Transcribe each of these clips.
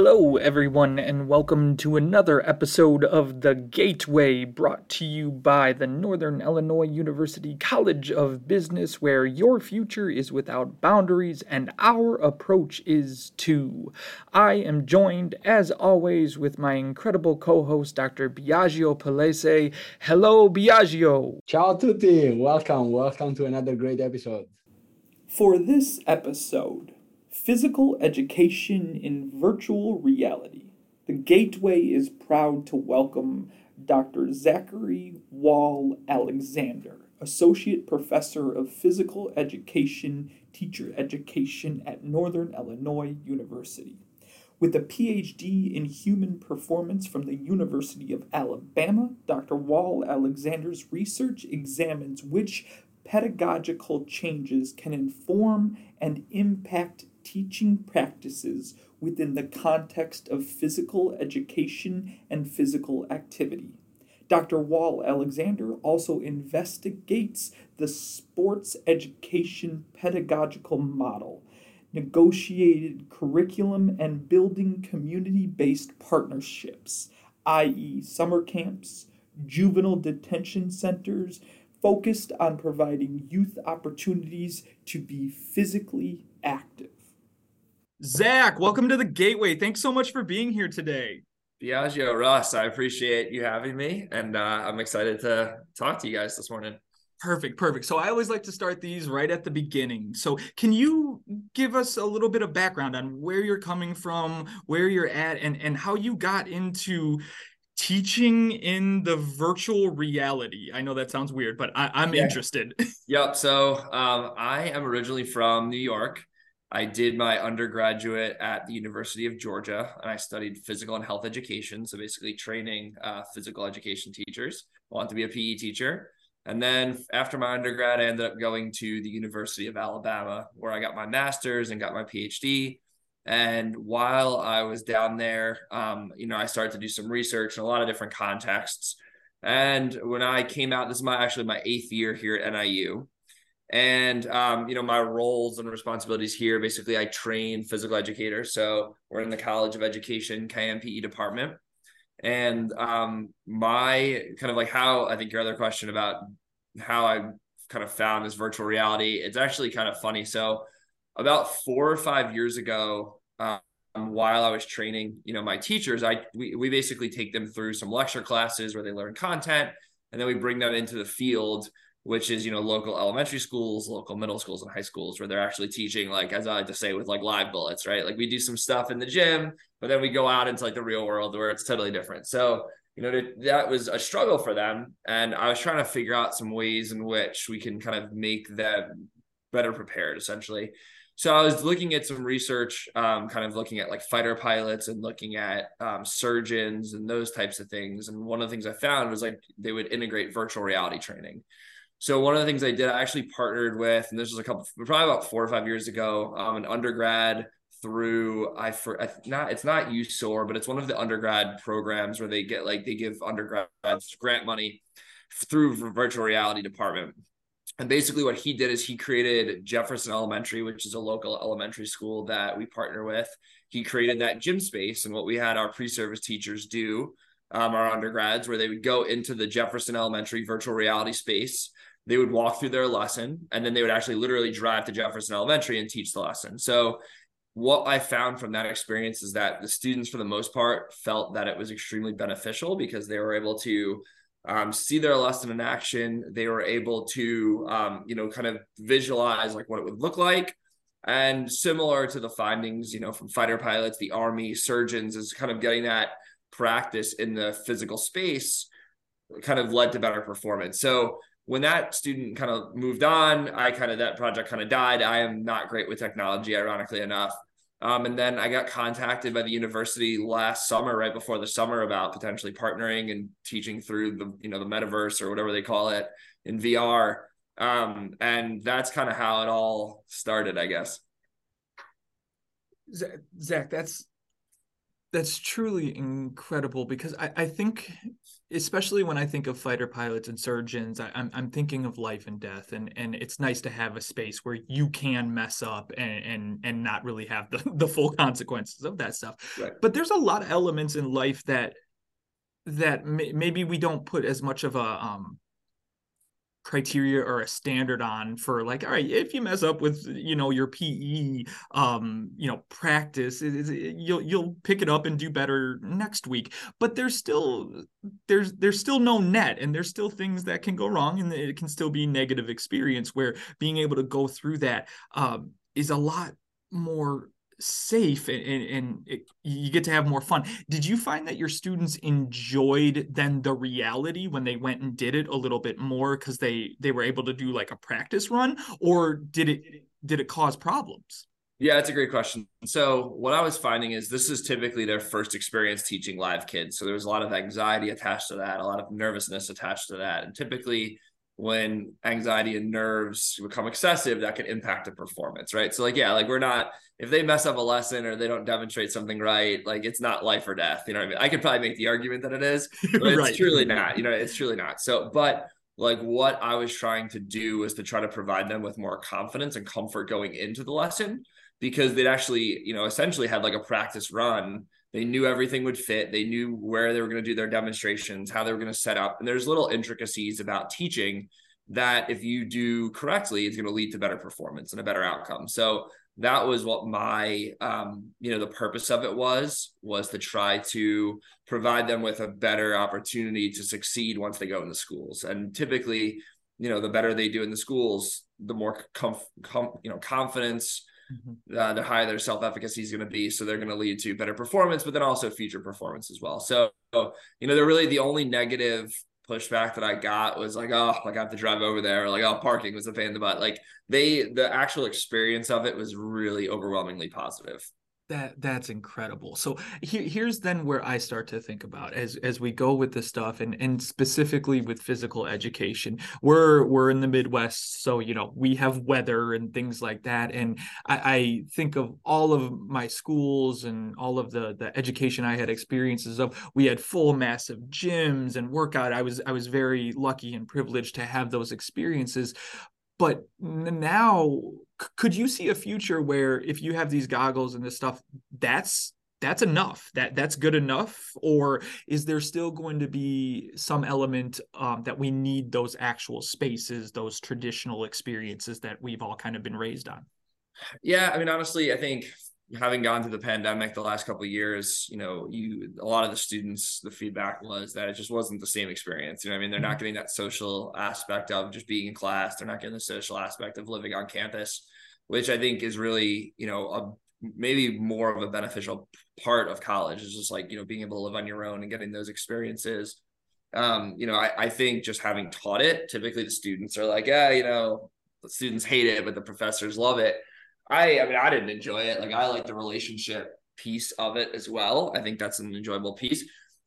Hello, everyone, and welcome to another episode of The Gateway, brought to you by the Northern Illinois University College of Business, where your future is without boundaries and our approach is too. I am joined, as always, with my incredible co host, Dr. Biagio Palese. Hello, Biagio. Ciao a tutti. Welcome. Welcome to another great episode. For this episode, Physical Education in Virtual Reality. The Gateway is proud to welcome Dr. Zachary Wall Alexander, Associate Professor of Physical Education, Teacher Education at Northern Illinois University. With a PhD in Human Performance from the University of Alabama, Dr. Wahl-Alexander's research examines which pedagogical changes can inform and impact teaching practices within the context of physical education and physical activity. Dr. Wahl-Alexander also investigates the sports education pedagogical model, negotiated curriculum, and building community based partnerships, i.e., summer camps, juvenile detention centers, focused on providing youth opportunities to be physically active. Zach, welcome to the Gateway. Thanks so much for being here today. Biagio, Russ, I appreciate you having me, and uh, I'm excited to talk to you guys this morning. Perfect, perfect. So I always like to start these right at the beginning. So can you give us a little bit of background on where you're coming from, where you're at, and and how you got into teaching in the virtual reality? I know that sounds weird, but I, am yeah. interested. yep. So um, I am originally from New York. I did my undergraduate at the University of Georgia, and I studied physical and health education. So basically, training uh, physical education teachers. I want to be a PE teacher. And then after my undergrad, I ended up going to the University of Alabama, where I got my master's and got my PhD. And while I was down there, um, you know, I started to do some research in a lot of different contexts. And when I came out, this is my actually my eighth year here at NIU. And um, you know, my roles and responsibilities here basically I train physical educators. So we're in the College of Education KNPE department. And um, my kind of like how I think your other question about how I kind of found this virtual reality, it's actually kind of funny. So about four or five years ago, um, while I was training, you know, my teachers, I we, we basically take them through some lecture classes where they learn content and then we bring them into the field which is you know local elementary schools local middle schools and high schools where they're actually teaching like as i like to say with like live bullets right? Like we do some stuff in the gym but then we go out into like the real world where it's totally different. So you know that was a struggle for them and i was trying to figure out some ways in which we can kind of make them better prepared essentially. So i was looking at some research um, kind of looking at like fighter pilots and looking at um, surgeons and those types of things and one of the things i found was like they would integrate virtual reality training so one of the things I did, I actually partnered with, and this was a couple, probably about four or five years ago, um, an undergrad through I for not it's not USOAR, but it's one of the undergrad programs where they get like they give undergrads grant money through virtual reality department. And basically, what he did is he created Jefferson Elementary, which is a local elementary school that we partner with. He created that gym space, and what we had our pre-service teachers do, um, our undergrads, where they would go into the Jefferson Elementary virtual reality space they would walk through their lesson and then they would actually literally drive to Jefferson Elementary and teach the lesson. So what I found from that experience is that the students, for the most part, felt that it was extremely beneficial because they were able to um, see their lesson in action. They were able to, um, you know, kind of visualize like what it would look like. And similar to the findings, you know, from fighter pilots, the Army, surgeons, is kind of getting that practice in the physical space kind of led to better performance. So when that student kind of moved on, I kind of that project kind of died. I am not great with technology, ironically enough. Um, and then I got contacted by the university last summer, right before the summer, about potentially partnering and teaching through the you know the metaverse or whatever they call it in VR. Um, and that's kind of how it all started, I guess. Zach, that's that's truly incredible because I, I think especially when I think of fighter pilots and surgeons, I, am I'm, I'm thinking of life and death, and and it's nice to have a space where you can mess up and and and not really have the the full consequences of that stuff. Right. But there's a lot of elements in life that that may, maybe we don't put as much of a um criteria or a standard on for like all right if you mess up with you know your pe um you know practice it, it, you'll you'll pick it up and do better next week. But there's still there's there's still no net and there's still things that can go wrong and it can still be negative experience where being able to go through that um, is a lot more safe and, and, and it, you get to have more fun. Did you find that your students enjoyed then the reality when they went and did it a little bit more because they they were able to do like a practice run, or did it did it cause problems? Yeah, that's a great question. So, what I was finding is this is typically their first experience teaching live kids. So, there's a lot of anxiety attached to that, a lot of nervousness attached to that. And typically, when anxiety and nerves become excessive, that can impact the performance, right? So, like, yeah, like we're not, if they mess up a lesson or they don't demonstrate something right, like it's not life or death. You know what I mean? I could probably make the argument that it is, but it's right. truly not, you know, it's truly not. So, but like what I was trying to do was to try to provide them with more confidence and comfort going into the lesson because they'd actually, you know, essentially had like a practice run they knew everything would fit. They knew where they were going to do their demonstrations, how they were going to set up. And there's little intricacies about teaching that if you do correctly, it's going to lead to better performance and a better outcome. So that was what my um, you know the purpose of it was was to try to provide them with a better opportunity to succeed once they go in the schools and typically you know the better they do in the schools the more com- com- you know confidence mm-hmm. uh, the higher their self efficacy is going to be. So they're going to lead to better performance, but then also future performance as well. So, you know, they're really the only negative pushback that I got was like, oh, like I have to drive over there, like, oh, parking was a pain in the butt. Like they, the actual experience of it was really overwhelmingly positive that that's incredible. So here, here's then where i start to think about as as we go with this stuff and and specifically with physical education. We're we're in the midwest so you know we have weather and things like that and i, I think of all of my schools and all of the the education i had experiences of. We had full massive gyms and workout. I was i was very lucky and privileged to have those experiences but now could you see a future where if you have these goggles and this stuff that's that's enough that that's good enough? Or is there still going to be some element um, that we need those actual spaces those traditional experiences that we've all kind of been raised on? Yeah i mean honestly i think having gone through the pandemic the last couple of years, you know, you a lot of the students, the feedback was that it just wasn't the same experience. You know, I mean, they're not mm-hmm. getting that social aspect of just being in class. They're not getting the social aspect of living on campus, which I think is really, you know, a maybe more of a beneficial part of college is just like you know being able to live on your own and getting those experiences. Um, you know, I, I think just having taught it, typically the students are like, yeah, you know, the students hate it, but the professors love it I I mean I didn't enjoy it. Like I like the relationship piece of it as well. I think that's an enjoyable piece.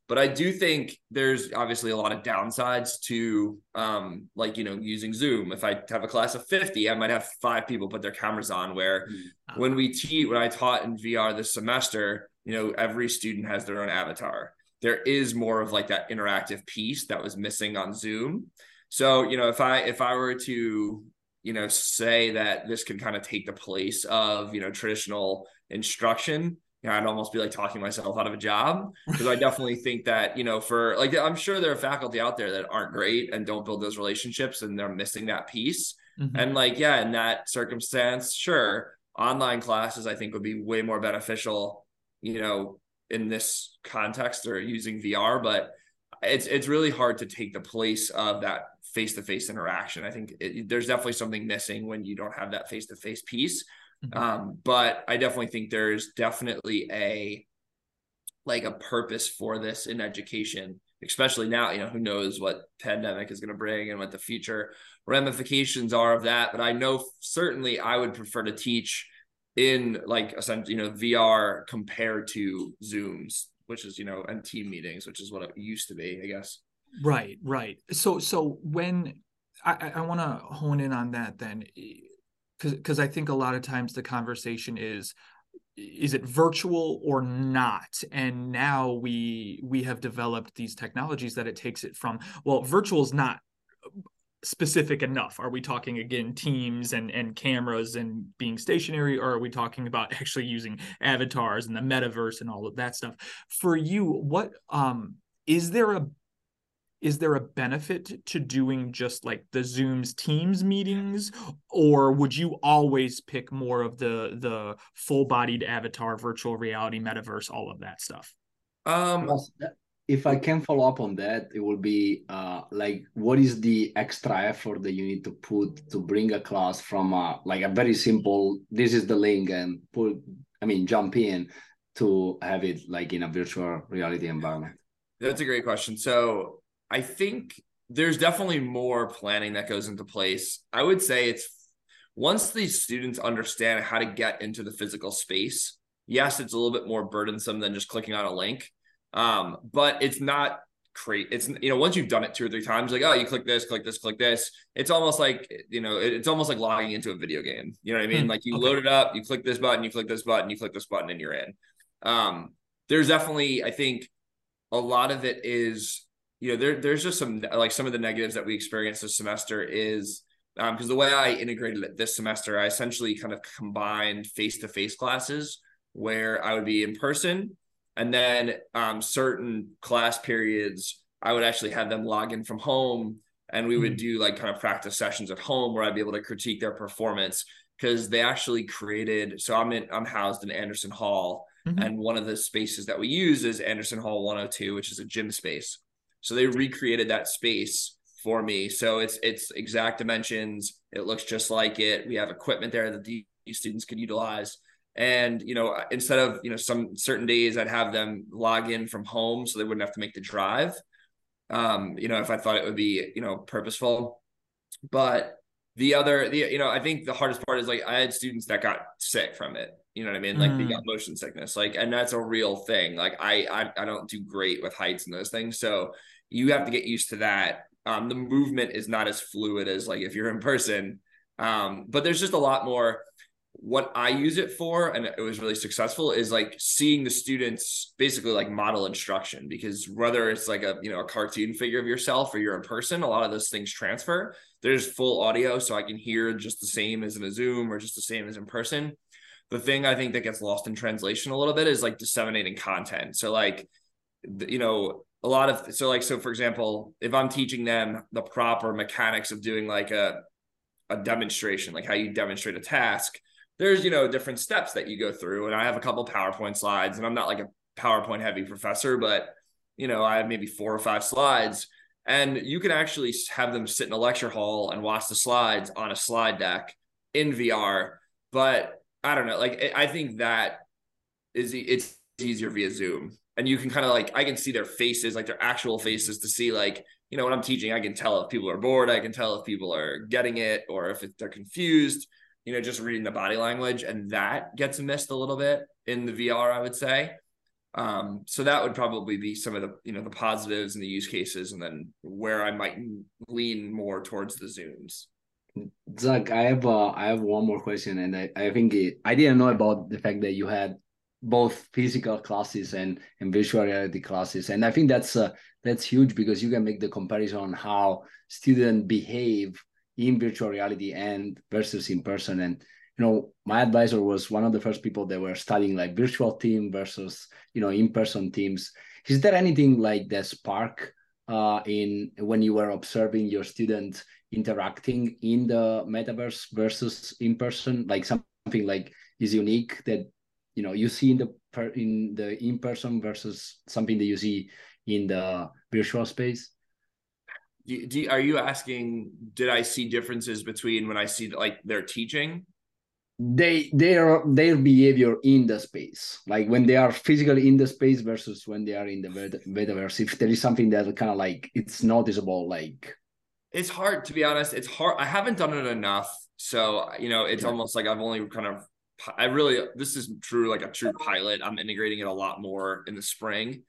But I do think there's obviously a lot of downsides to um like you know using Zoom. If I have a class of 50, I might have five people put their cameras on where mm-hmm. when we teach when I taught in VR this semester, you know, every student has their own avatar. There is more of like that interactive piece that was missing on Zoom. So, you know, if I if I were to you know, say that this could kind of take the place of, you know, traditional instruction, you know, I'd almost be like talking myself out of a job because I definitely think that, you know, for like, I'm sure there are faculty out there that aren't great and don't build those relationships and they're missing that piece. Mm-hmm. And like, yeah, in that circumstance, sure, online classes I think would be way more beneficial, you know, in this context or using VR, but it's it's really hard to take the place of that face to face interaction. I think it, there's definitely something missing when you don't have that face to face piece. Mm-hmm. Um, but I definitely think there's definitely a like a purpose for this in education, especially now. You know, who knows what pandemic is going to bring and what the future ramifications are of that. But I know certainly I would prefer to teach in like essentially you know VR compared to Zooms which is you know and team meetings which is what it used to be i guess right right. So so when i i want to hone in on that then because i think a lot of times the conversation is is it virtual or not? And now we we have developed these technologies that it takes it from well virtual is not specific enough. Are we talking again teams and and cameras and being stationary or are we talking about actually using avatars and the metaverse and all of that stuff? For you what um is there a is there a benefit to doing just like the zooms teams meetings? Or would you always pick more of the the full bodied avatar virtual reality metaverse all of that stuff? Um if i can follow up on that it will be uh like what is the extra effort that you need to put to bring a class from a like a very simple this is the link and put i mean jump in to have it like in a virtual reality environment? That's a great question. So I think there's definitely more planning that goes into place. I would say it's once these students understand how to get into the physical space, yes, it's a little bit more burdensome than just clicking on a link. Um, but it's not create it's you know once you've done it two or three times like oh you click this click this click this it's almost like you know it's almost like logging into a video game you know what i mean mm, like you okay. load it up you click this button you click this button you click this button and you're in um there's definitely i think a lot of it is you know, there there's just some like some of the negatives that we experienced this semester is because um, the way I integrated it this semester, I essentially kind of combined face to face classes where I would be in person, and then um, certain class periods I would actually have them log in from home, and we would mm-hmm. do like kind of practice sessions at home where I'd be able to critique their performance because they actually created. So I'm in I'm housed in Anderson Hall, mm-hmm. and one of the spaces that we use is Anderson Hall 102, which is a gym space. So they recreated that space for me. So it's it's exact dimensions. It looks just like it. We have equipment there that the students could utilize. And you know, instead of you know some certain days, I'd have them log in from home so they wouldn't have to make the drive. Um, you know, if I thought it would be you know purposeful, but the other the you know I think the hardest part is like I had students that got sick from it. You know what I mean? Like mm. they got motion sickness. Like, and that's a real thing. Like I, I I don't do great with heights and those things. So you have to get used to that. Um, the movement is not as fluid as like if you're in person. Um, but there's just a lot more. What I use it for, and it was really successful, is like seeing the students basically like model instruction because whether it's like a you know a cartoon figure of yourself or you're in person, a lot of those things transfer. There's full audio, so I can hear just the same as in a Zoom or just the same as in person. The thing I think that gets lost in translation a little bit is like disseminating content. So like you know a lot of so like so for example if i'm teaching them the proper mechanics of doing like a a demonstration like how you demonstrate a task there's you know different steps that you go through and i have a couple powerpoint slides and i'm not like a powerpoint heavy professor but you know i have maybe four or five slides and you can actually have them sit in a lecture hall and watch the slides on a slide deck in vr but i don't know like i think that is it's easier via zoom and you can kind of like I can see their faces, like their actual faces, to see like you know when I'm teaching, I can tell if people are bored, I can tell if people are getting it, or if they're confused. You know, just reading the body language, and that gets missed a little bit in the VR, I would say. Um, so that would probably be some of the you know the positives and the use cases, and then where I might lean more towards the zooms. Zach, I have uh, I have one more question, and I, I think it, I didn't know about the fact that you had both physical classes and and virtual reality classes and i think that's uh, that's huge because you can make the comparison on how students behave in virtual reality and versus in person. And you know my advisor was one of the first people that were studying like virtual team versus you know in-person teams. Is there anything like that spark uh, in when you were observing your students interacting in the metaverse versus in person? Like something like is unique that you know you see in the per, in the in person versus something that you see in the virtual space do, do, are you asking did i see differences between when i see like their teaching? They their their behavior in the space. Like when they are physically in the space versus when they are in the metaverse. If there is something that kind of like it's noticeable like it's hard to be honest. It's hard i haven't done it enough. So you know it's almost like i've only kind of I really this is true like a true pilot. I'm integrating it a lot more in the spring.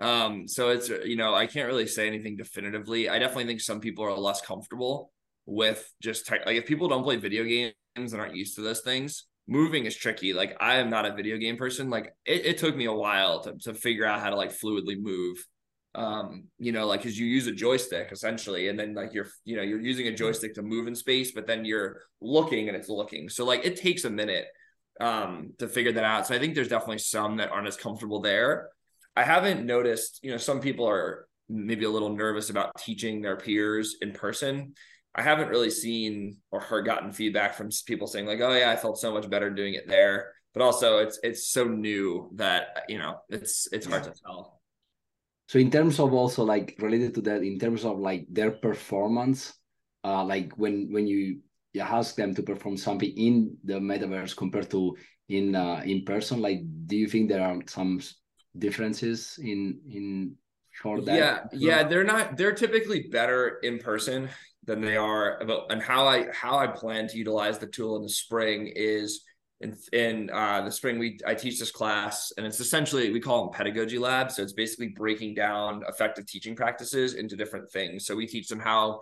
Um, so it's you know I can't really say anything definitively. I definitely think some people are less comfortable with just tech. Like if people don't play video games and aren't used to those things, moving is tricky. Like I am not a video game person. Like it, it took me a while to, to figure out how to like fluidly move. Um, you know, like because you use a joystick essentially, and then like you're, you know, you're using a joystick to move in space, but then you're looking and it's looking. So like it takes a minute um to figure that out. So I think there's definitely some that aren't as comfortable there. I haven't noticed, you know, some people are maybe a little nervous about teaching their peers in person. I haven't really seen or heard gotten feedback from people saying like, "Oh yeah, I felt so much better doing it there." But also, it's it's so new that you know it's it's hard to tell. So in terms of also like related to that, in terms of like their performance, uh, like when when you you ask them to perform something in the metaverse compared to in uh, in person, like do you think there are some differences in in for that? Yeah, yeah, they're not. They're typically better in person than they are about. And how I how I plan to utilize the tool in the spring is in in uh, the spring we I teach this class, and it's essentially we call them pedagogy labs. So it's basically breaking down effective teaching practices into different things. So we teach them how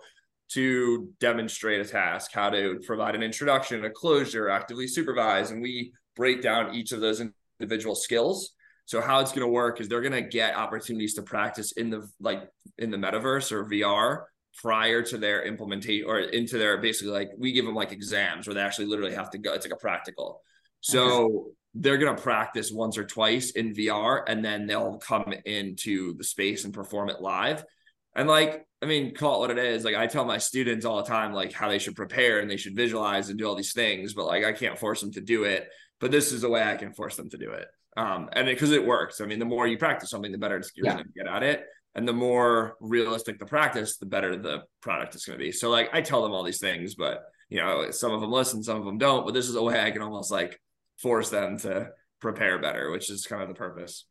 to demonstrate a task, how to provide an introduction, a closure, actively supervise, and we break down each of those individual skills so how it's going to work is they're going to get opportunities to practice in the like in the metaverse or VR prior to their implementation or into their basically like we give them like exams where they actually literally have to go. It's like a practical. So okay. they're going to practice once or twice in VR and then they'll come into the space and perform it live. And like, I mean, call it what it is. Like I tell my students all the time, like how they should prepare and they should visualize and do all these things, but like I can't force them to do it. But this is the way I can force them to do it um, and because it, it, works. I mean, the more you practice something, the better you're yeah. going to get at it, and the more realistic the practice, the better the product is going to be. So, like, I tell them all these things, but you know, some of them listen, some of them don't. But this is a way I can almost like force them to prepare better, which is kind of the purpose.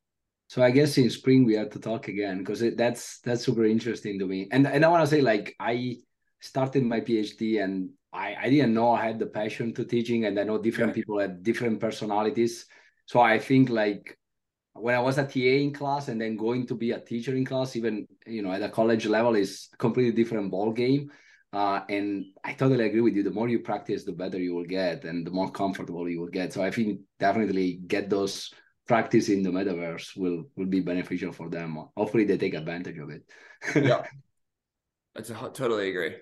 So I guess in spring we have to talk again because that's that's super interesting to me. And and I want to say like I started my PhD and I I didn't know I had the passion to teaching, and I know different yeah. people have different personalities. So I think like when I was a TA in class and then going to be a teacher in class, even you know at a college level, is a completely different ball game. Uh, and I totally agree with you. The more you practice, the better you will get, and the more comfortable you will get. So I think definitely get those practice in the metaverse will will be beneficial for them. Hopefully, they take advantage of it. yeah, I totally agree.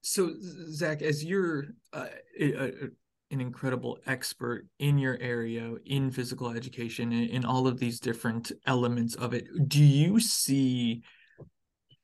So Zach, as you're uh, an incredible expert in your area in physical education in, in all of these different elements of it. Do you see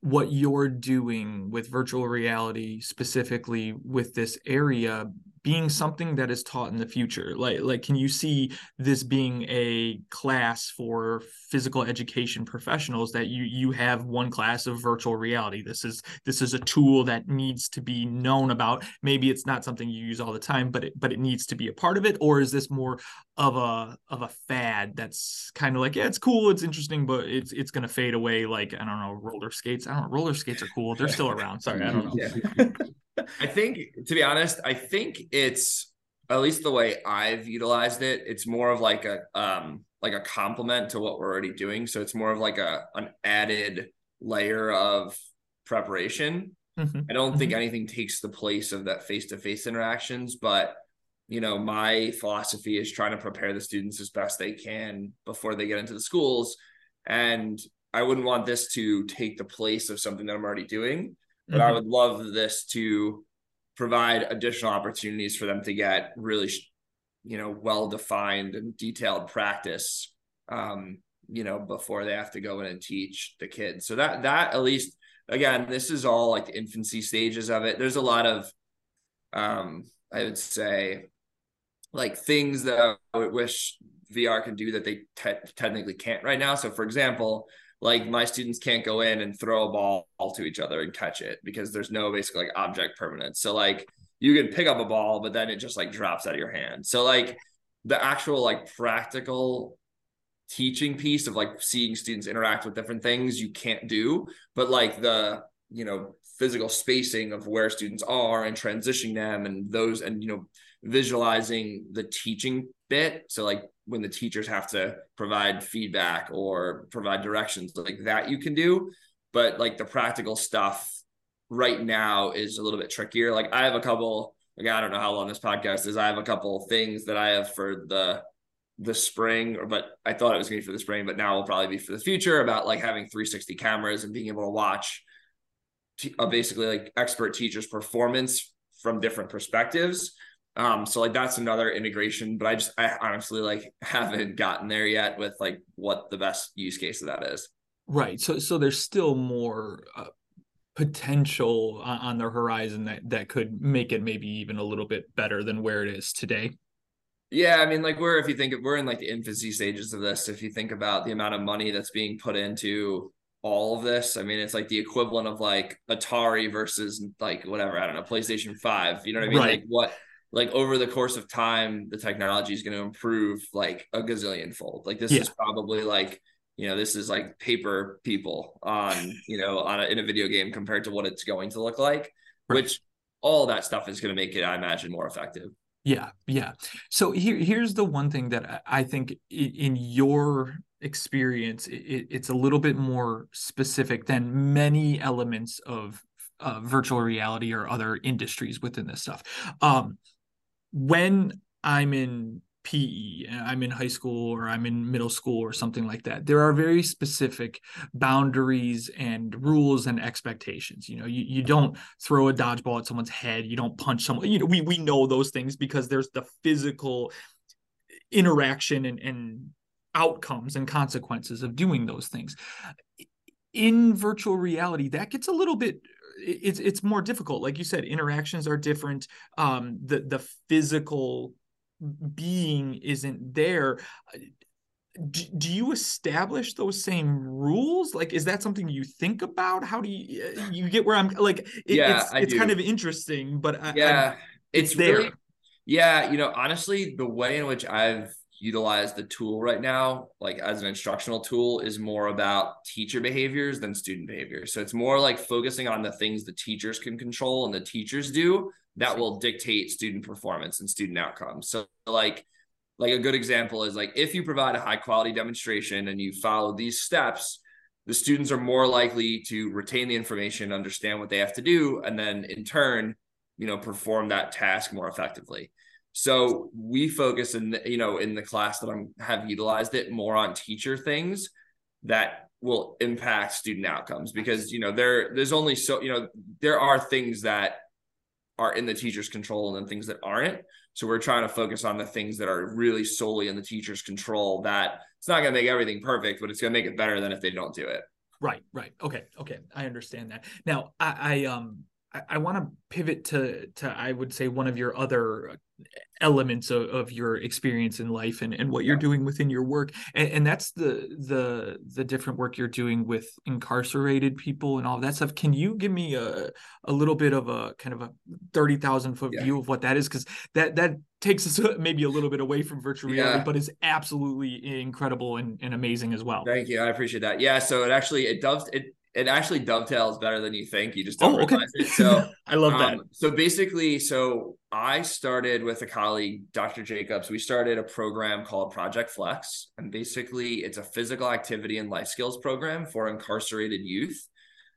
what you're doing with virtual reality specifically with this area being something that is taught in the future? Like like can you see this being a class for physical education professionals that you you have one class of virtual reality? This is this is a tool that needs to be known about. Maybe it's not something you use all the time but it but it needs to be a part of it or is this more of a of a fad that's kind of like yeah it's cool it's interesting but it's it's going to fade away like i don't know roller skates. I don't know roller skates are cool they're still around sorry i don't know. Yeah. I think, to be honest, I think it's at least the way I've utilized it. It's more of like a um like a complement to what we're already doing. So it's more of like a an added layer of preparation. Mm-hmm. I don't mm-hmm. think anything takes the place of that face to face interactions, but you know, my philosophy is trying to prepare the students as best they can before they get into the schools. And I wouldn't want this to take the place of something that I'm already doing but mm-hmm. I would love this to provide additional opportunities for them to get really, you know, well defined and detailed practice, um, you know, before they have to go in and teach the kids. So that that at least again, this is all like the infancy stages of it. There's a lot of, um, I would say, like things that I would wish VR can do that they te- technically can't right now. So, for example, like my students can't go in and throw a ball to each other and catch it because there's no basically like object permanence. So like you can pick up a ball, but then it just like drops out of your hand. So like the actual like practical teaching piece of like seeing students interact with different things you can't do, but like the you know physical spacing of where students are and transitioning them and those and you know visualizing the teaching bit. So like when the teachers have to provide feedback or provide directions like that you can do but like the practical stuff right now is a little bit trickier like i have a couple again, I don't know how long this podcast is. I have a couple things that I have for the the spring, or but I thought it was gonna be for the spring, but now will probably be for the future about like having 360 cameras and being able to watch t- uh, basically like expert teachers' performance from different perspectives. Um, so like that's another integration, but I just I honestly like haven't gotten there yet with like what the best use case of that is. Right. So so there's still more uh, potential on, the horizon that that could make it maybe even a little bit better than where it is today. Yeah, I mean, like we're if you think we're in like the infancy stages of this. If you think about the amount of money that's being put into all of this, I mean, it's like the equivalent of like Atari versus like whatever I don't know, PlayStation Five. You know what I mean? Right. Like what like over the course of time, the technology is going to improve like a gazillion fold. Like this yeah. is probably like you know this is like paper people on you know on a, in a video game compared to what it's going to look like right. which all that stuff is going to make it i imagine more effective yeah yeah so here here's the one thing that i think in your experience it, it's a little bit more specific than many elements of uh, virtual reality or other industries within this stuff um when i'm in PE, I'm in high school or I'm in middle school or something like that. There are very specific boundaries and rules and expectations. You know, you, you don't throw a dodgeball at someone's head, you don't punch someone. You know, we we know those things because there's the physical interaction and, and outcomes and consequences of doing those things. In virtual reality, that gets a little bit it's it's more difficult. Like you said, interactions are different. Um, the the physical being isn't there. Do, do you establish those same rules? Like is that something you think about? How do you uh, you get where i'm like it, yeah, it's, it's kind of interesting but yeah I, it's, it's there. Really, yeah you know honestly the way in which i've utilized the tool right now like as an instructional tool is more about teacher behaviors than student behaviors so it's more like focusing on the things the teachers can control and the teachers do that will dictate student performance and student outcomes. So like like a good example is like if you provide a high quality demonstration and you follow these steps, the students are more likely to retain the information, understand what they have to do, and then in turn, you know, perform that task more effectively. So we focus in the, you know in the class that I'm have utilized it more on teacher things that will impact student outcomes because you know there there's only so you know there are things that are in the teacher's control and then things that aren't. So we're trying to focus on the things that are really solely in the teacher's control that it's not going to make everything perfect, but it's going to make it better than if they don't do it. Right, right. Okay, okay. I understand that. Now, I, I um I, I want to pivot to to I would say one of your other elements of, of your experience in life and, and what you're doing within your work. And, and that's the the the different work you're doing with incarcerated people and all that stuff. Can you give me a, a little bit of a kind of a 30,000 foot yeah. view of what that is? Because that that takes us maybe a little bit away from virtual reality yeah. but is absolutely incredible and, and amazing as well. Thank you. I appreciate that. Yeah so it actually it does it it actually dovetails better than you think. You just don't oh, okay. realize it. So I love um, that. So basically, so I started with a colleague, Dr. Jacobs. We started a program called Project Flex, and basically, it's a physical activity and life skills program for incarcerated youth.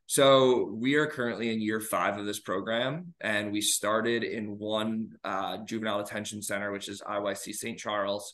So we are currently in year five of this program, and we started in one uh, juvenile detention center, which is IYC St. Charles.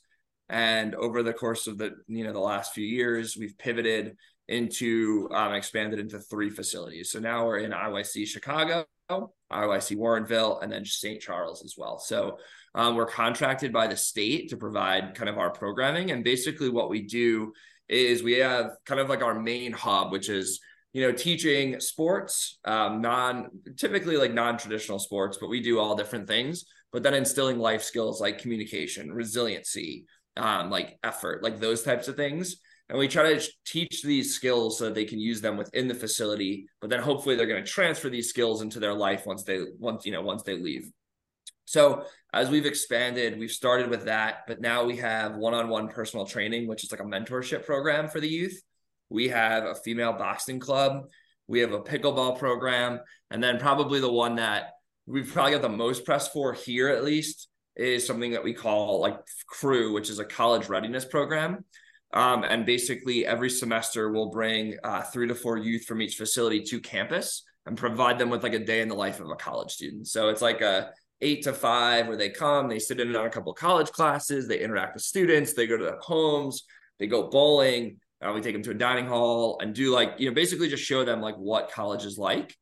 And over the course of the you know the last few years, we've pivoted into um, expanded into three facilities. So now we're in IYC Chicago, IYC Warrenville, and then St. Charles as well. So um, we're contracted by the state to provide kind of our programming. And basically, what we do is we have kind of like our main hub, which is you know teaching sports, um, non typically like non traditional sports, but we do all different things. But then instilling life skills like communication, resiliency, um, like effort, like those types of things and we try to teach these skills so that they can use them within the facility but then hopefully they're going to transfer these skills into their life once they once you know once they leave. So as we've expanded we've started with that but now we have one-on-one personal training which is like a mentorship program for the youth. We have a female boxing club. We have a pickleball program. And then probably the one that we've probably got the most press for here at least is something that we call like crew which is a college readiness program um, and basically, every semester we'll bring uh, three to four youth from each facility to campus and provide them with like a day in the life of a college student. So it's like a eight to five where they come, they sit in on a couple of college classes, they interact with students, they go to their homes, they go bowling. Uh, we take them to a dining hall and do like, you know, basically just show them like what college is like.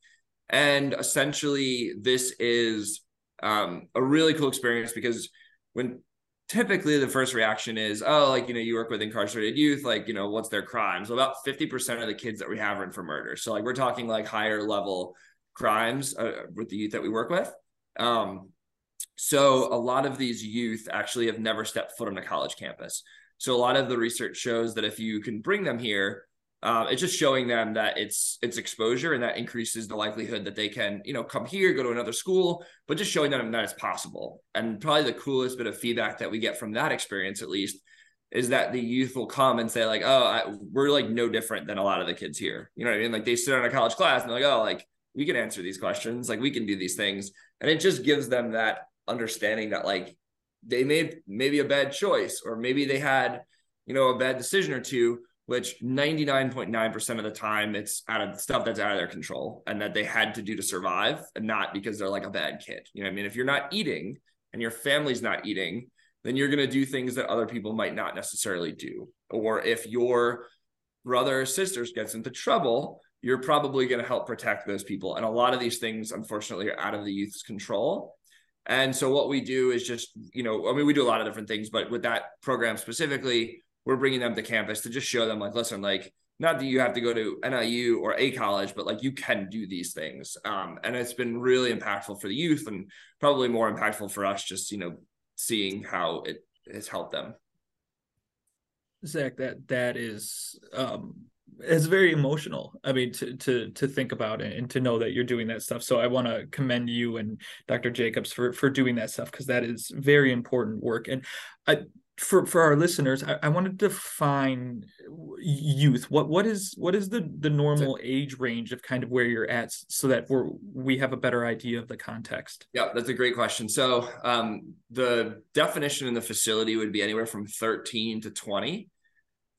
And essentially, this is um, a really cool experience because when typically the first reaction is, oh, like, you know, you work with incarcerated youth, like, you know, what's their crimes? Well, about 50% of the kids that we have are in for murder. So, like, we're talking like higher level crimes uh, with the youth that we work with. Um, so, a lot of these youth actually have never stepped foot on a college campus. So, a lot of the research shows that if you can bring them here, uh, it's just showing them that it's it's exposure and that increases the likelihood that they can you know come here go to another school but just showing them that it's possible. And probably the coolest bit of feedback that we get from that experience at least is that the youth will come and say like oh I, we're like no different than a lot of the kids here. You know what i mean? Like they sit in a college class and they're like oh like we can answer these questions. Like we can do these things. And it just gives them that understanding that like they made maybe a bad choice or maybe they had you know a bad decision or two which 99.9% of the time it's out of stuff that's out of their control and that they had to do to survive and not because they're like a bad kid. You know what I mean? If you're not eating and your family's not eating, then you're going to do things that other people might not necessarily do. Or if your brother or sisters gets into trouble, you're probably going to help protect those people. And a lot of these things, unfortunately, are out of the youth's control. And so what we do is just, you know, I mean, we do a lot of different things, but with that program specifically, we're bringing them to campus to just show them like listen like not that you have to go to NIU or a college, but like you can do these things. Um, and it's been really impactful for the youth and probably more impactful for us just, you know, seeing how it has helped them. Zach, that that is um it's very emotional. I mean, to to to think about it and to know that you're doing that stuff. So I want to commend you and Dr. Jacobs for for doing that stuff because that is very important work. And I for for our listeners, I, I want to define youth. What what is what is the the normal age range of kind of where you're at, so that we're we have a better idea of the context. Yeah, that's a great question. So um, the definition in the facility would be anywhere from 13 to 20.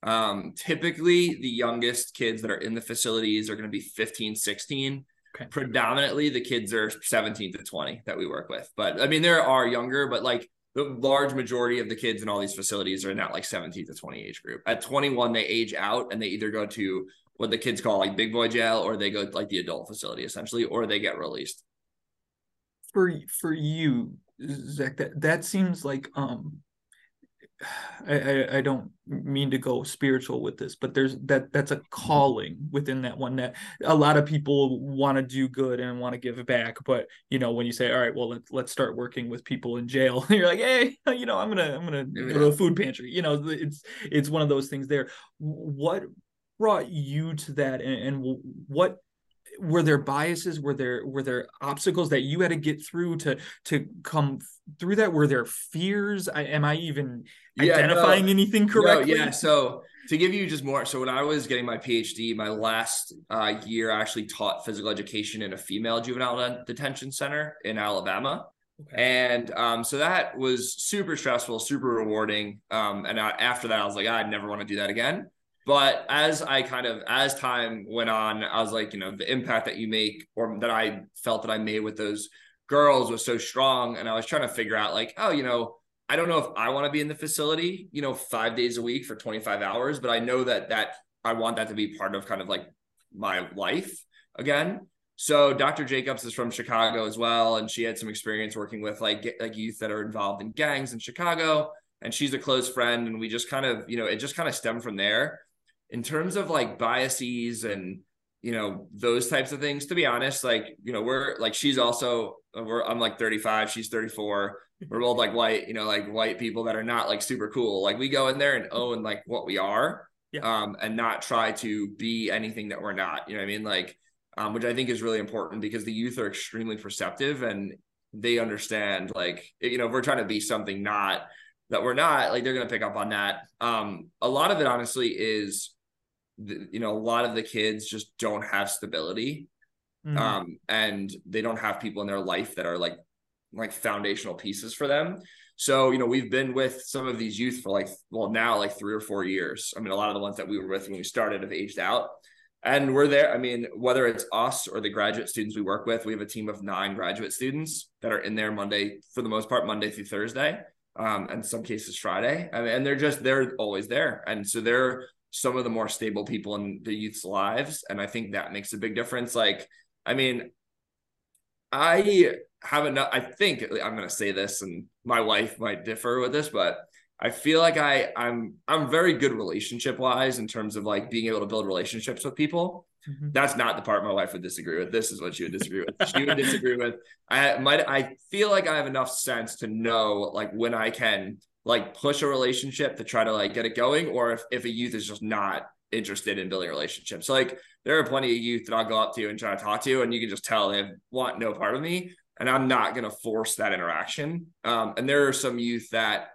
Um, typically, the youngest kids that are in the facilities are going to be 15, 16. Okay. Predominantly, the kids are 17 to 20 that we work with. But I mean, there are younger, but like the large majority of the kids in all these facilities are in that like 17 to 20 age group. At 21, they age out and they either go to what the kids call like big boy jail or they go to like the adult facility essentially, or they get released. For for you, Zach, that, that seems like um I, I, I don't mean to go spiritual with this, but there's that that's a calling within that one that a lot of people want to do good and want to give back. But you know, when you say, all right, well let's let's start working with people in jail, you're like, hey, you know, I'm gonna I'm gonna go to a food pantry. You know, it's it's one of those things there. What brought you to that and, and what were there biases were there were there obstacles that you had to get through to to come through that were there fears I, am i even yeah, identifying no, anything correctly no, yeah so to give you just more so when i was getting my phd my last uh, year i actually taught physical education in a female juvenile detention center in alabama Okay. And um, so that was super stressful, super rewarding. Um, and I, after that, I was like, I never want to do that again. But as I kind of as time went on, I was like, you know, the impact that you make or that I felt that I made with those girls was so strong. And I was trying to figure out, like, oh, you know, I don't know if I want to be in the facility, you know, five days a week for 25 hours, but I know that that I want that to be part of kind of like my life again. So Dr. Jacobs is from Chicago as well, and she had some experience working with like like youth that are involved in gangs in Chicago. And she's a close friend, and we just kind of, you know, it just kind of stemmed from there in terms of like biases and you know those types of things to be honest like you know we're like she's also we're i'm like 35 she's 34 we're both like white you know like white people that are not like super cool. Like we go in there and own like what we are yeah. um and not try to be anything that we're not you know what i mean? Like um which i think is really important because the youth are extremely perceptive and they understand like you know if we're trying to be something not that we're not like they're going to pick up on that. Um a lot of it honestly is you know a lot of the kids just don't have stability mm-hmm. um and they don't have people in their life that are like like foundational pieces for them so you know we've been with some of these youth for like well now like three or four years i mean a lot of the ones that we were with when we started have aged out and we're there. I mean, whether it's us or the graduate students we work with, we have a team of nine graduate students that are in there Monday, for the most part, Monday through Thursday, um, and some cases Friday. I mean, and they're just they're always there, and so they're some of the more stable people in the youth's lives, and I think that makes a big difference. Like, I mean, I have enough. I think I'm going to say this, and my wife might differ with this, but I feel like I I'm I'm very good relationship wise in terms of like being able to build relationships with people. Mm-hmm. That's not the part my wife would disagree with. This is what she would disagree with. She would disagree with. I might I feel like I have enough sense to know like when I can like push a relationship to try to like get it going, or if, if a youth is just not interested in building relationships. Like there are plenty of youth that I'll go up to and try to talk to, and you can just tell they want no part of me. And I'm not gonna force that interaction. Um, and there are some youth that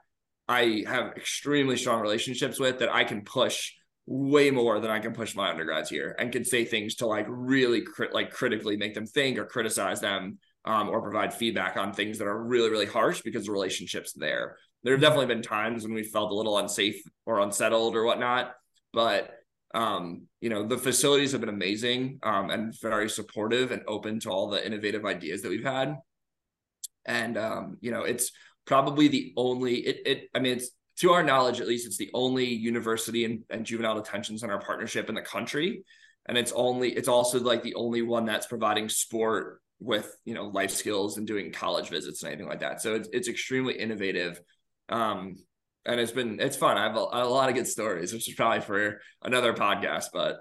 I have extremely strong relationships with that I can push way more than I can push my undergrads here and can say things to like really like critically make them think or criticize them um, or provide feedback on things that are really, really harsh because the relationship's there. There have definitely been times when we felt a little unsafe or unsettled or whatnot, but um, you know, the facilities have been amazing um, and very supportive and open to all the innovative ideas that we've had. And um, you know, it's probably the only it, it I mean it's to our knowledge at least it's the only university and, and juvenile detention center partnership in the country. And it's only it's also like the only one that's providing sport with you know life skills and doing college visits and anything like that. So it's, it's extremely innovative. Um and it's been it's fun i have a, a lot of good stories which is probably for another podcast but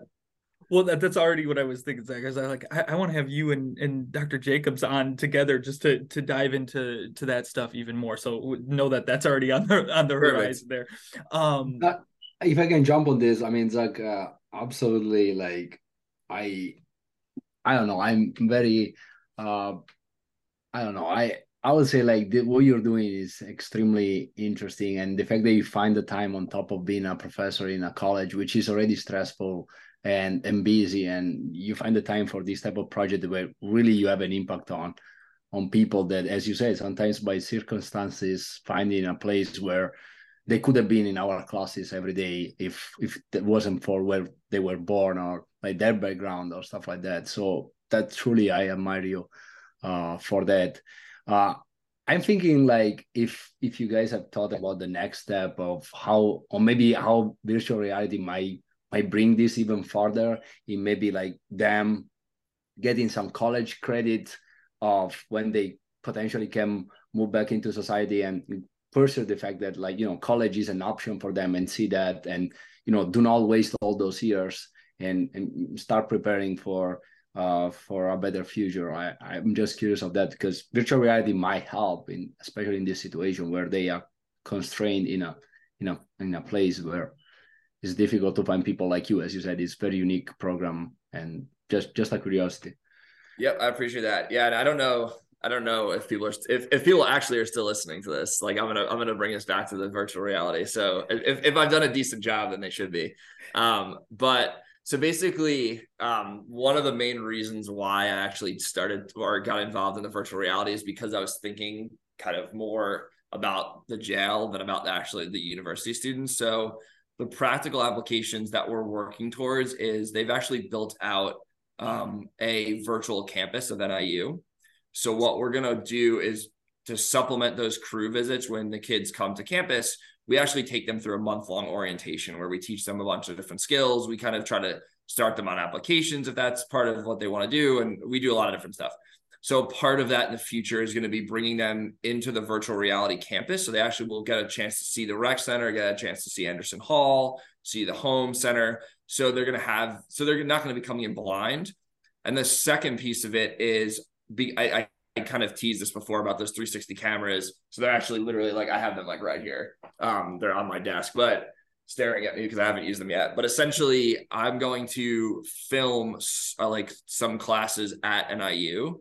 well, that, that's already what I was thinking, Zach. Because I was like, I, I want to have you and, and Dr. Jacobs on together just to to dive into to that stuff even more. So know that that's already on the on the horizon there. Um, uh, if I can jump on this, I mean, Zach, uh, absolutely. Like, I, I don't know. I'm very, uh, I don't know. I I would say like the, what you're doing is extremely interesting, and the fact that you find the time on top of being a professor in a college, which is already stressful and and busy and you find the time for this type of project where really you have an impact on on people that as you said sometimes by circumstances finding a place where they could have been in our classes every day if if it wasn't for where they were born or like their background or stuff like that. So that truly i admire you uh, for that uh, i'm thinking like if if you guys have thought about the next step of how or maybe how virtual reality might might bring this even further in maybe like them getting some college credit of when they potentially can move back into society and pursue the fact that like you know college is an option for them and see that and you know do not waste all those years and and start preparing for uh for a better future. I i'm just curious of that because virtual reality might help in especially in this situation where they are constrained in a in a in a place where it's difficult to find people like you. As you said it's very unique program and just just a curiosity. Yep i appreciate that. Yeah and i don't know i don't know if people are if, if people actually are still listening to this like i'm gonna i'm gonna bring us back to the virtual reality. So if, if i've done a decent job then they should be. Um but so basically um one of the main reasons why i actually started or got involved in the virtual reality is because i was thinking kind of more about the jail than about actually the university students so the practical applications that we're working towards is they've actually built out um, a virtual campus of NIU. So what we're gonna do is to supplement those crew visits when the kids come to campus, we actually take them through a month long orientation where we teach them a bunch of different skills. We kind of try to start them on applications if that's part of what they want to do, and we do a lot of different stuff. So part of that in the future is going to be bringing them into the virtual reality campus. So they actually will get a chance to see the rec center, get a chance to see Anderson Hall, see the Holmes Center. So they're going to have, so they're not going to be coming in blind. And the second piece of it is be, I, I, I kind of teased this before about those 360 cameras. So they're actually literally like, I have them like right here. Um, they're on my desk, but staring at me because I haven't used them yet. But essentially, I'm going to film uh, like some classes at NIU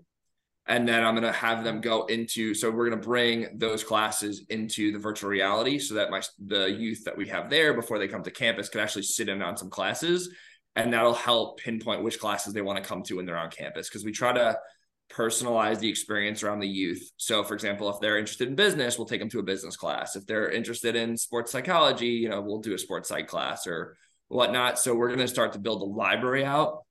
and then I'm going to have them go into. So we're going to bring those classes into the virtual reality, so that my the youth that we have there before they come to campus can actually sit in on some classes, and that'll help pinpoint which classes they want to come to when they're on campus. Because we try to personalize the experience around the youth. So, for example, if they're interested in business, we'll take them to a business class. If they're interested in sports psychology, you know, we'll do a sports psych class or whatnot. So we're going to start to build a library out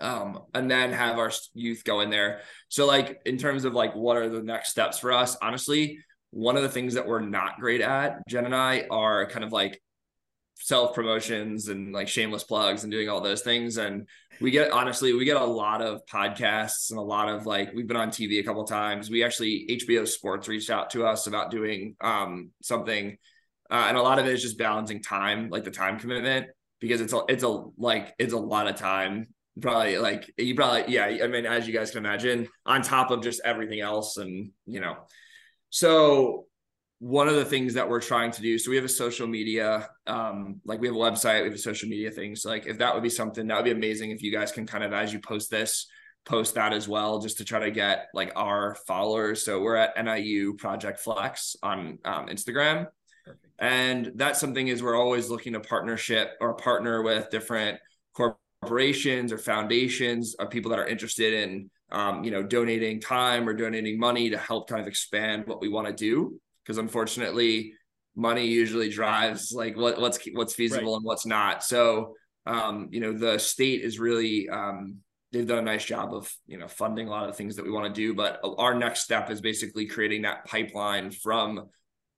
um, and then have our youth go in there. So, like, in terms of like what are the next steps for us, honestly, one of the things that we're not great at, Jen and I, are kind of like self promotions and like shameless plugs and doing all those things. And we get honestly, we get a lot of podcasts and a lot of like we've been on TV a couple times. We actually HBO Sports reached out to us about doing um, something, uh, and a lot of it is just balancing time, like the time commitment, because it's a it's a like it's a lot of time probably like you probably yeah i mean as you guys can imagine on top of just everything else and you know so one of the things that we're trying to do so we have a social media um like we have a website we have a social media thing. So like if that would be something that would be amazing if you guys can kind of as you post this post that as well just to try to get like our followers. So we're at niu project flex on um, instagram. Perfect. and that's something is we're always looking to partnership or partner with different corporations or foundations of people that are interested in um, you know donating time or donating money to help kind of expand what we want to do because unfortunately money usually drives like what, what's what's feasible right. and what's not so um, you know the state is really um, they've done a nice job of you know funding a lot of the things that we want to do but our next step is basically creating that pipeline from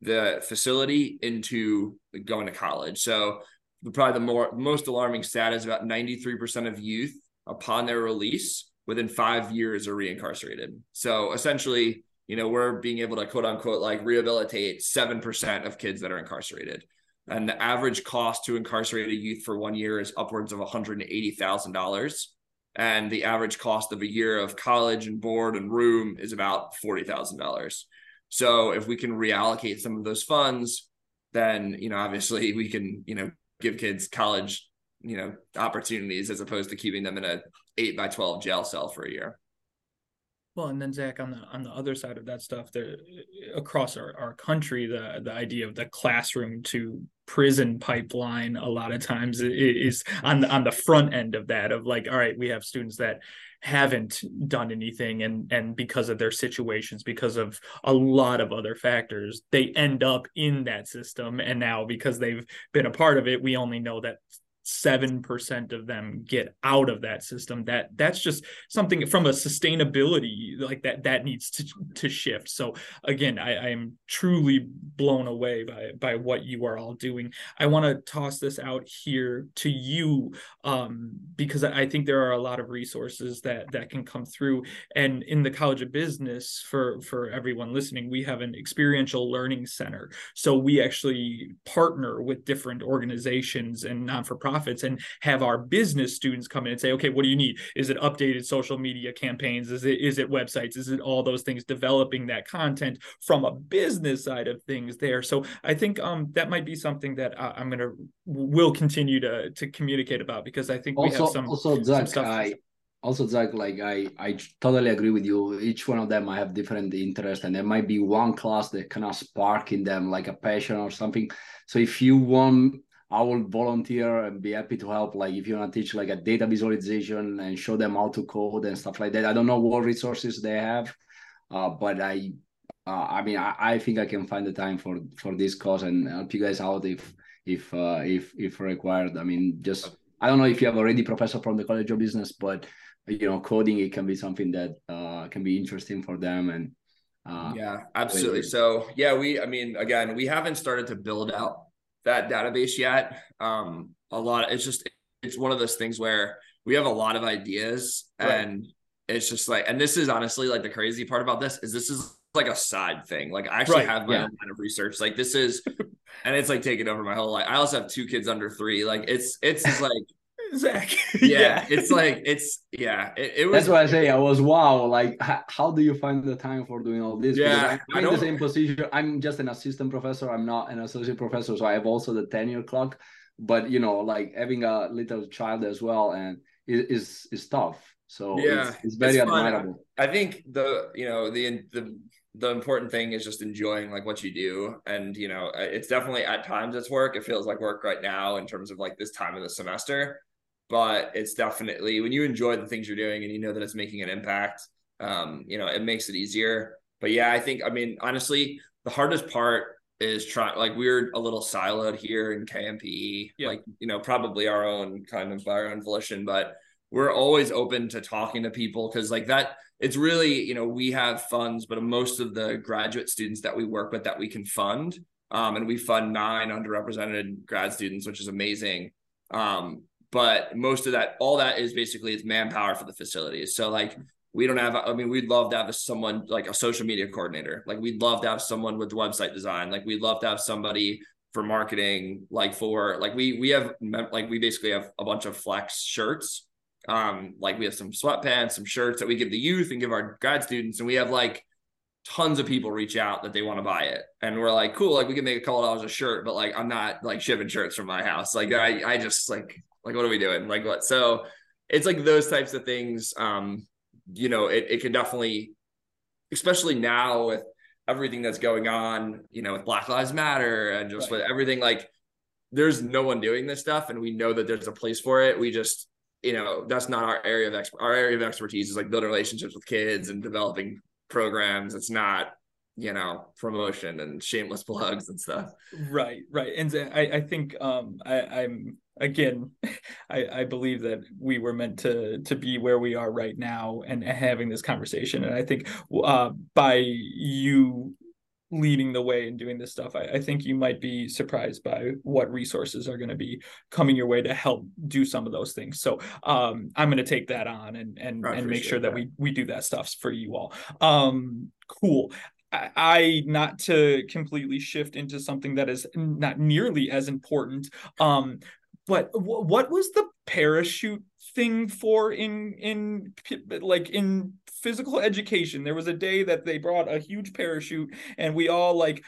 the facility into going to college so probably the more most alarming stat is about 93% of youth upon their release within five years are reincarcerated. So essentially, you know, we're being able to quote unquote like rehabilitate 7% of kids that are incarcerated. And the average cost to incarcerate a youth for one year is upwards of $180,000. And the average cost of a year of college and board and room is about $40,000. So if we can reallocate some of those funds, then, you know, obviously we can, you know, give kids college, you know, opportunities as opposed to keeping them in a eight by 12 jail cell for a year. Well, and then Zach, on the on the other side of that stuff, the across our, our country, the the idea of the classroom to prison pipeline a lot of times is on the on the front end of that of like, all right, we have students that haven't done anything and and because of their situations because of a lot of other factors they end up in that system. And now because they've been a part of it we only know that 7% of them get out of that system. That that's just something from a sustainability like that that needs to to shift. So again i i am truly blown away by by what you are all doing. I want to toss this out here to you um because i think there are a lot of resources that that can come through. And in the college of business for for everyone listening we have an experiential learning center. So we actually partner with different organizations and non-for-profit nonprofits and have our business students come in and say, okay, what do you need? Is it updated social media campaigns? Is it is it websites? Is it all those things? Developing that content from a business side of things there. So I think um, that might be something that I, am gonna will continue to to communicate about because I think we also, have some also Zach, some stuff. I, also Zach, like I I totally agree with you. Each one of them I have different interest, and there might be one class that kind of spark in them like a passion or something. So if you want I will volunteer and be happy to help. Like if you want to teach like a data visualization and show them how to code and stuff like that. I don't know what resources they have, uh, but I, uh, I mean, I, I, think I can find the time for for this cause and help you guys out if if uh, if if required. I mean, just I don't know if you have already professor from the College of Business, but you know, coding it can be something that uh, can be interesting for them and. Uh, yeah, absolutely. So yeah, we, I mean, again, we haven't started to build out that database yet. Um, a lot. It's just it's one of those things where we have a lot of ideas, right. and it's just like, and this is honestly like the crazy part about this is this is like a side thing. Like I actually right. have my yeah. own kind of research. Like this is, and it's like taking over my whole life. I also have two kids under three. Like it's it's just like. Zach. yeah, yeah, it's like it's yeah. It, it was. That's why I say I was wow. Like, how, how do you find the time for doing all this? Yeah, I'm in the same position. I'm just an assistant professor. I'm not an associate professor, so I have also the tenure clock. But you know, like having a little child as well, and it is is tough. So yeah, it's, it's very it's admirable. I think the you know the the the important thing is just enjoying like what you do and you know it's definitely at times it's work it feels like work right now in terms of like this time of the semester but it's definitely when you enjoy the things you're doing and you know that it's making an impact um, you know it makes it easier but yeah i think i mean honestly the hardest part is trying like we're a little siloed here in KNPE, Yeah. like you know, probably our own kind of by our own volition, but we're always open to talking to people because like that it's really you know we have funds but most of the graduate students that we work with that we can fund um, and we fund nine underrepresented grad students which is amazing um, but most of that all that is basically it's manpower for the facilities so like we don't have i mean we'd love to have someone like a social media coordinator like we'd love to have someone with website design like we'd love to have somebody for marketing like for like we we have like we basically have a bunch of flex shirts um, like we have some sweatpants, some shirts that we give the youth and give our grad students, and we have like tons of people reach out that they want to buy it. And we're like, cool, like we can make a couple dollars a shirt, but like I'm not like shipping shirts from my house. Like I I just like like what are we doing? Like what? So it's like those types of things. Um, you know, it, it can definitely, especially now with everything that's going on, you know, with Black Lives Matter and just Right. with everything, like there's no one doing this stuff, and we know that there's a place for it. We just you know that's not our area of exp- our area of expertise is like building relationships with kids and developing programs it's not you know promotion and shameless plugs and stuff Right, right, and I, I think um, I, I'm again, I, I believe that we were meant to to be where we are right now and having this conversation, and I think uh, by you leading the way and doing this stuff, I, I think you might be surprised by what resources are going to be coming your way to help do some of those things. So um, I'm going to take that on and and and make sure that that. we we do that stuff for you all. Um, cool. I, I not to completely shift into something that is not nearly as important. Um, but w- what was the parachute thing for in in like in physical education? There was a day that they brought a huge parachute and we all like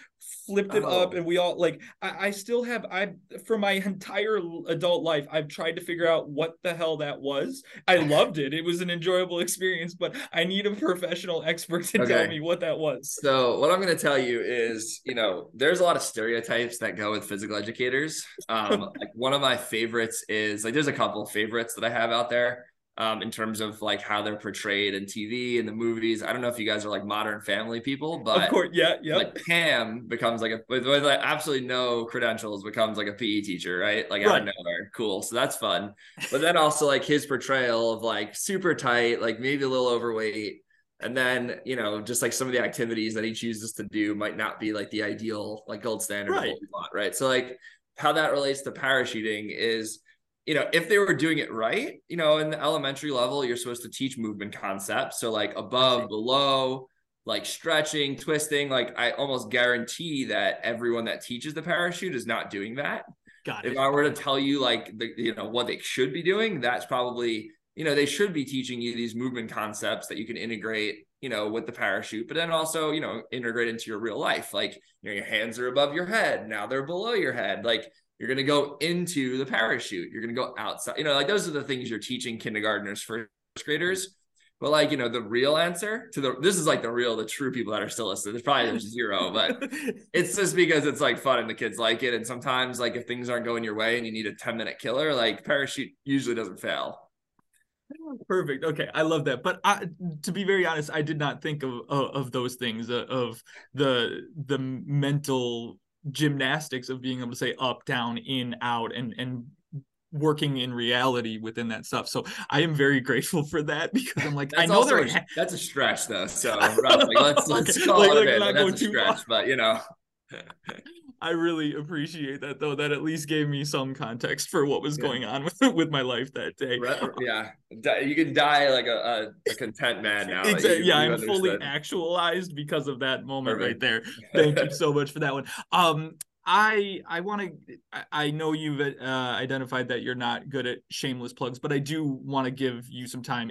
flipped it up Oh. and we all like I, I still have I for my entire adult life I've tried to figure out what the hell that was. I loved it. It was an enjoyable experience, but I need a professional expert to tell me what that was. so what i'm going to tell you is you know there's a lot of stereotypes that go with physical educators um like one of my favorites is like there's a couple of favorites that i have out there um in terms of like how they're portrayed in tv and the movies i don't know if you guys are like modern family people but of course, yeah, yeah. like Cam becomes like a with, with like absolutely no credentials becomes like a PE teacher, right? Like out Right. of nowhere. Cool. So that's fun. But then also like his portrayal of like super tight, like maybe a little overweight. And then, you know, just like some of the activities that he chooses to do might not be like the ideal, like gold standard Right. want, right? So like how that relates to parachuting is you know, if they were doing it right, you know, in the elementary level, you're supposed to teach movement concepts. So like above, below, like stretching, twisting. Like I almost guarantee that everyone that teaches the parachute is not doing that. Got it. If. I were to tell you like the you know what they should be doing, that's probably you know they should be teaching you these movement concepts that you can integrate you know with the parachute, but then also you know integrate into your real life. Like you know your hands are above your head, now they're below your head. Like you're gonna go into the parachute, you're gonna go outside. You know like those are the things you're teaching kindergartners, first graders. But like you know the real answer to the this is like the real the true people that are still listening. There's probably there's zero, but it's just because it's like fun and the kids like it. And sometimes, like if things aren't going your way and you need a 10 minute killer, like parachute usually doesn't fail. Perfect. Okay, I love that. But I, to be very honest, I did not think of of, of those things uh, of the the mental gymnastics of being able to say up, down, in, out, and and working in reality within that stuff. So I am very grateful for that because I'm like I know there. Ha- that's a stretch though. So like, let's let's Okay, call like- it like a bit. not but go That's a stretch, but you know. I really appreciate that though. That at least gave me some context for what was Yeah. going on with, with my life that day. Re- Yeah, you can die like a, a, content man now. Exactly. you- Yeah, you I'm fully actualized because of that moment right there. Thank you so much for that one. Um, I I want to. I, know you've uh, identified that you're not good at shameless plugs, but I do want to give you some time.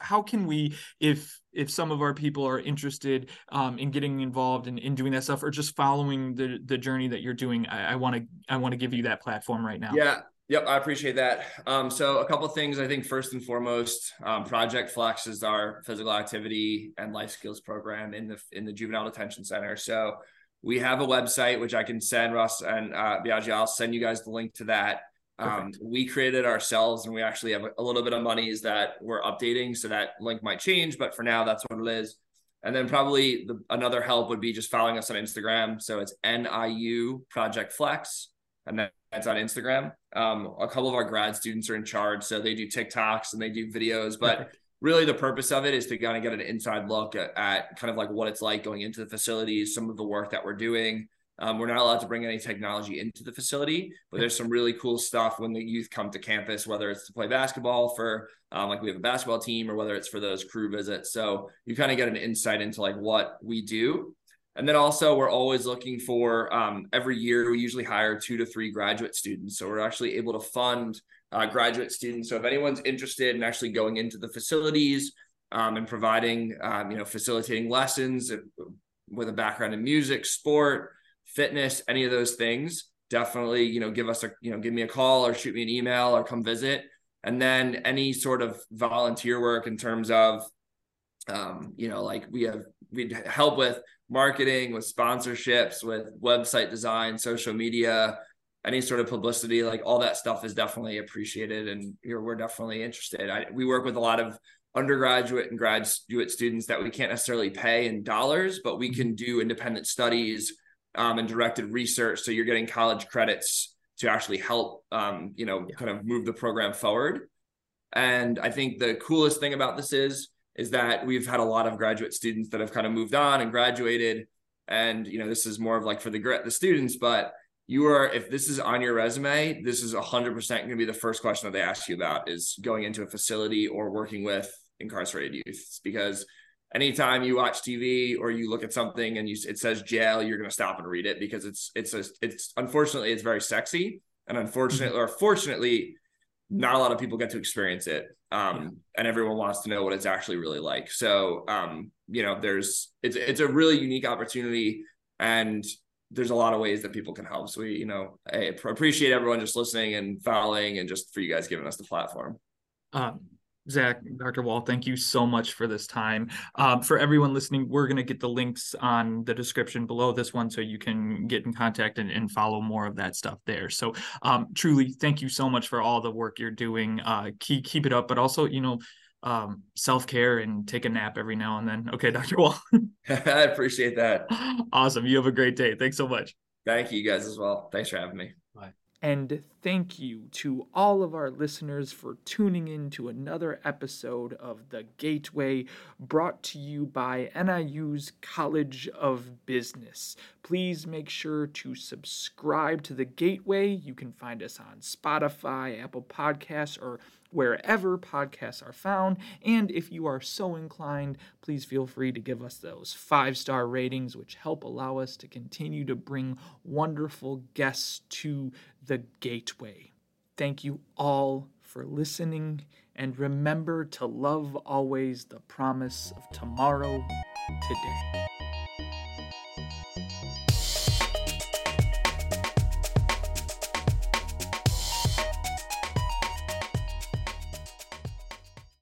How can we, if if some of our people are interested um, in getting involved in, in doing that stuff, or just following the the journey that you're doing, I want to I want to give you that platform right now. Yeah. Yep, I appreciate that. Um, so a couple things I think first and foremost, um, Project Flex is our physical activity and life skills program in the in the juvenile detention center. So we have a website which I can send Russ and uh, Biaggi. I'll send you guys the link to that. Um, we created ourselves, and we actually have a, little bit of monies that we're updating, so that link might change, but for now, that's what it is. And then probably the, another help would be just following us on Instagram. So it's NIU Project Flex, and that's on Instagram. Um, a couple of our grad students are in charge, so they do TikToks and they do videos. But really, the purpose of it is to kind of get an inside look at, at kind of like what it's like going into the facilities, some of the work that we're doing, um, we're not allowed to bring any technology into the facility, but there's some really cool stuff when the youth come to campus, whether it's to play basketball for um, like we have a basketball team or whether it's for those crew visits. So you kind of get an insight into like what we do. And then also, we're always looking for um, every year, we usually hire two to three graduate students. So we're actually able to fund uh, graduate students. So if anyone's interested in actually going into the facilities um, and providing, um, you know, facilitating lessons with a background in music, sport, fitness, any of those things, definitely, you know, give us a, you know, give me a call or shoot me an email or come visit. And then any sort of volunteer work in terms of, um, you know, like we have, we'd help with marketing, with sponsorships, with website design, social media, any sort of publicity, like all that stuff is definitely appreciated. And you know, we're definitely interested. I, we work with a lot of undergraduate and graduate students that we can't necessarily pay in dollars, but we can do independent studies um, and directed research. So you're getting college credits to actually help, um, you know, yeah. kind of move the program forward. And I think the coolest thing about this is, is that we've had a lot of graduate students that have kind of moved on and graduated. And, you know, this is more of like for the the students, but you are, if this is on your resume, this is hundred percent going to be the first question that they ask you about is going into a facility or working with incarcerated youth because anytime you watch TV or you look at something and you it says jail, you're going to stop and read it because it's it's a, it's unfortunately it's very sexy and unfortunately mm-hmm. or fortunately not a lot of people get to experience it um, yeah. and everyone wants to know what it's actually really like so um, you know there's it's it's a really unique opportunity and there's a lot of ways that people can help so we you know I appreciate everyone just listening and following and just for you guys giving us the platform um, Zach, Dr. Wahl, thank you so much for this time. Um, for everyone listening, we're going to get the links on the description below this one so you can get in contact and, and follow more of that stuff there. So, um, truly, thank you so much for all the work you're doing. Uh, keep, keep it up, but also, you know, um, self care and take a nap every now and then. Okay, Dr. Wahl. I appreciate that. Awesome. You have a great day. Thanks so much. Thank you guys as well. Thanks for having me. Bye. And thank you to all of our listeners for tuning in to another episode of The Gateway brought to you by NIU's College of Business. Please make sure to subscribe to The Gateway. You can find us on Spotify, Apple Podcasts, or wherever podcasts are found. And if you are so inclined, please feel free to give us those five star ratings, which help allow us to continue to bring wonderful guests to the gateway. Thank you all for listening, and remember to love always the promise of tomorrow today.